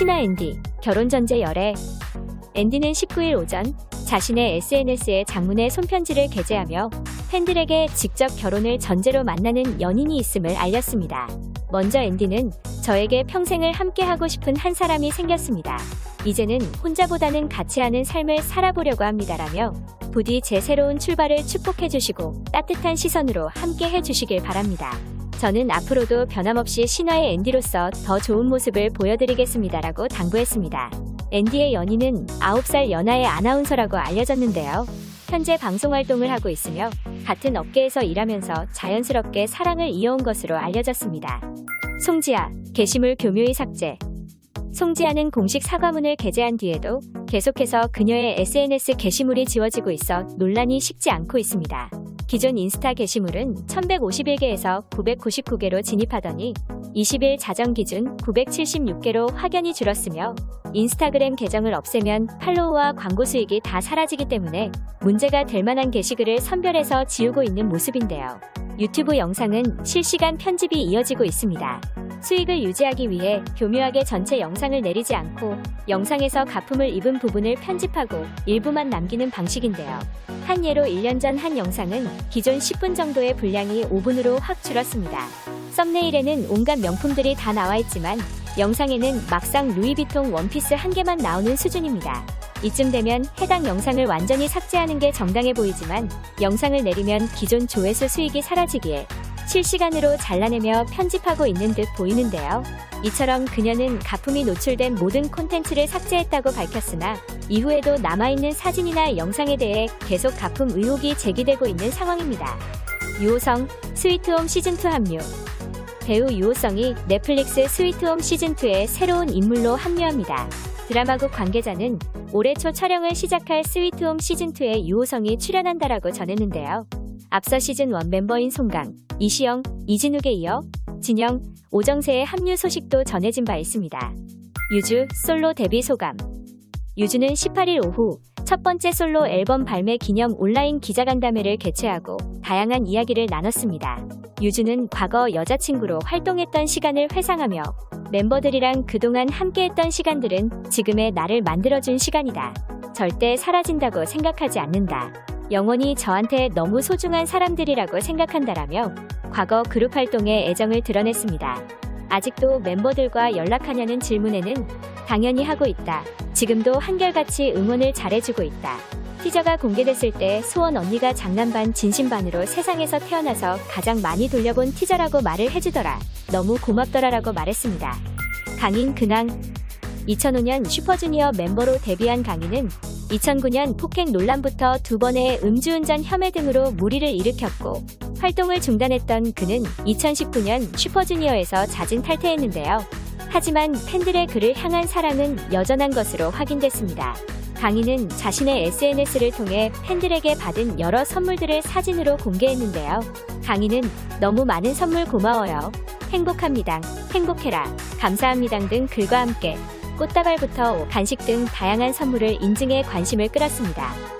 신화 앤디, 결혼 전제 열애. 앤디는 19일 오전 자신의 SNS에 장문의 손편지를 게재하며 팬들에게 직접 결혼을 전제로 만나는 연인이 있음을 알렸습니다. 먼저 앤디는 저에게 평생을 함께하고 싶은 한 사람이 생겼습니다. 이제는 혼자보다는 같이 하는 삶을 살아보려고 합니다라며 부디 제 새로운 출발을 축복해주시고 따뜻한 시선으로 함께 해주시길 바랍니다. 저는 앞으로도 변함없이 신화의 앤디로서 더 좋은 모습을 보여드리겠습니다라고 당부했습니다. 앤디의 연인은 9살 연하의 아나운서라고 알려졌는데요. 현재 방송 활동을 하고 있으며 같은 업계에서 일하면서 자연스럽게 사랑을 이어온 것으로 알려졌습니다. 송지아, 게시물 교묘히 삭제. 송지아는 공식 사과문을 게재한 뒤에도 계속해서 그녀의 SNS 게시물이 지워지고 있어 논란이 식지 않고 있습니다. 기존 인스타 게시물은 1151개에서 999개로 진입하더니 20일 자정 기준 976개로 확연히 줄었으며 인스타그램 계정을 없애면 팔로우와 광고 수익이 다 사라지기 때문에 문제가 될 만한 게시글을 선별해서 지우고 있는 모습인데요. 유튜브 영상은 실시간 편집이 이어지고 있습니다. 수익을 유지하기 위해 교묘하게 전체 영상을 내리지 않고 영상에서 가품을 입은 부분을 편집하고 일부만 남기는 방식인데요. 한 예로 1년 전 한 영상은 기존 10분 정도의 분량이 5분으로 확 줄었습니다. 썸네일에는 온갖 명품들이 다 나와 있지만 영상에는 막상 루이비통 원피스 한 개만 나오는 수준입니다. 이쯤 되면 해당 영상을 완전히 삭제하는 게 정당해 보이지만 영상을 내리면 기존 조회수 수익이 사라지기에 실시간으로 잘라내며 편집하고 있는 듯 보이는데요. 이처럼 그녀는 가품이 노출된 모든 콘텐츠를 삭제했다고 밝혔으나 이후에도 남아있는 사진이나 영상에 대해 계속 가품 의혹이 제기되고 있는 상황입니다. 유호성 스위트홈 시즌2 합류 배우 유호성이 넷플릭스 스위트홈 시즌2에 새로운 인물로 합류합니다. 드라마국 관계자는 올해 초 촬영을 시작할 스위트홈 시즌2에 유호성이 출연한다라고 전했는데요. 앞서 시즌 1 멤버인 송강, 이시영, 이진욱에 이어 진영, 오정세의 합류 소식도 전해진 바 있습니다. 유주 솔로 데뷔 소감 유주는 18일 오후 첫 번째 솔로 앨범 발매 기념 온라인 기자간담회를 개최하고 다양한 이야기를 나눴습니다. 유주는 과거 여자친구로 활동했던 시간을 회상하며 멤버들이랑 그동안 함께했던 시간들은 지금의 나를 만들어준 시간이다. 절대 사라진다고 생각하지 않는다. 영원히 저한테 너무 소중한 사람들이라고 생각한다라며 과거 그룹 활동에 애정을 드러냈습니다. 아직도 멤버들과 연락하냐는 질문에는 당연히 하고 있다. 지금도 한결같이 응원을 잘해주고 있다. 티저가 공개됐을 때 소원 언니가 장난반 진심반으로 세상에서 태어나서 가장 많이 돌려본 티저라고 말을 해주더라. 너무 고맙더라라고 말했습니다. 강인 근황 2005년 슈퍼주니어 멤버로 데뷔한 강인은 2009년 폭행 논란부터 두 번의 음주운전 혐의 등으로 무리를 일으켰고 활동을 중단했던 그는 2019년 슈퍼주니어에서 잦은 탈퇴했는데요. 하지만 팬들의 그를 향한 사랑은 여전한 것으로 확인됐습니다. 강인은 자신의 SNS를 통해 팬들에게 받은 여러 선물들을 사진으로 공개했는데요. 강인은 너무 많은 선물 고마워요. 행복합니다. 행복해라. 감사합니다 등 글과 함께 꽃다발부터 간식 등 다양한 선물을 인증해 관심을 끌었습니다.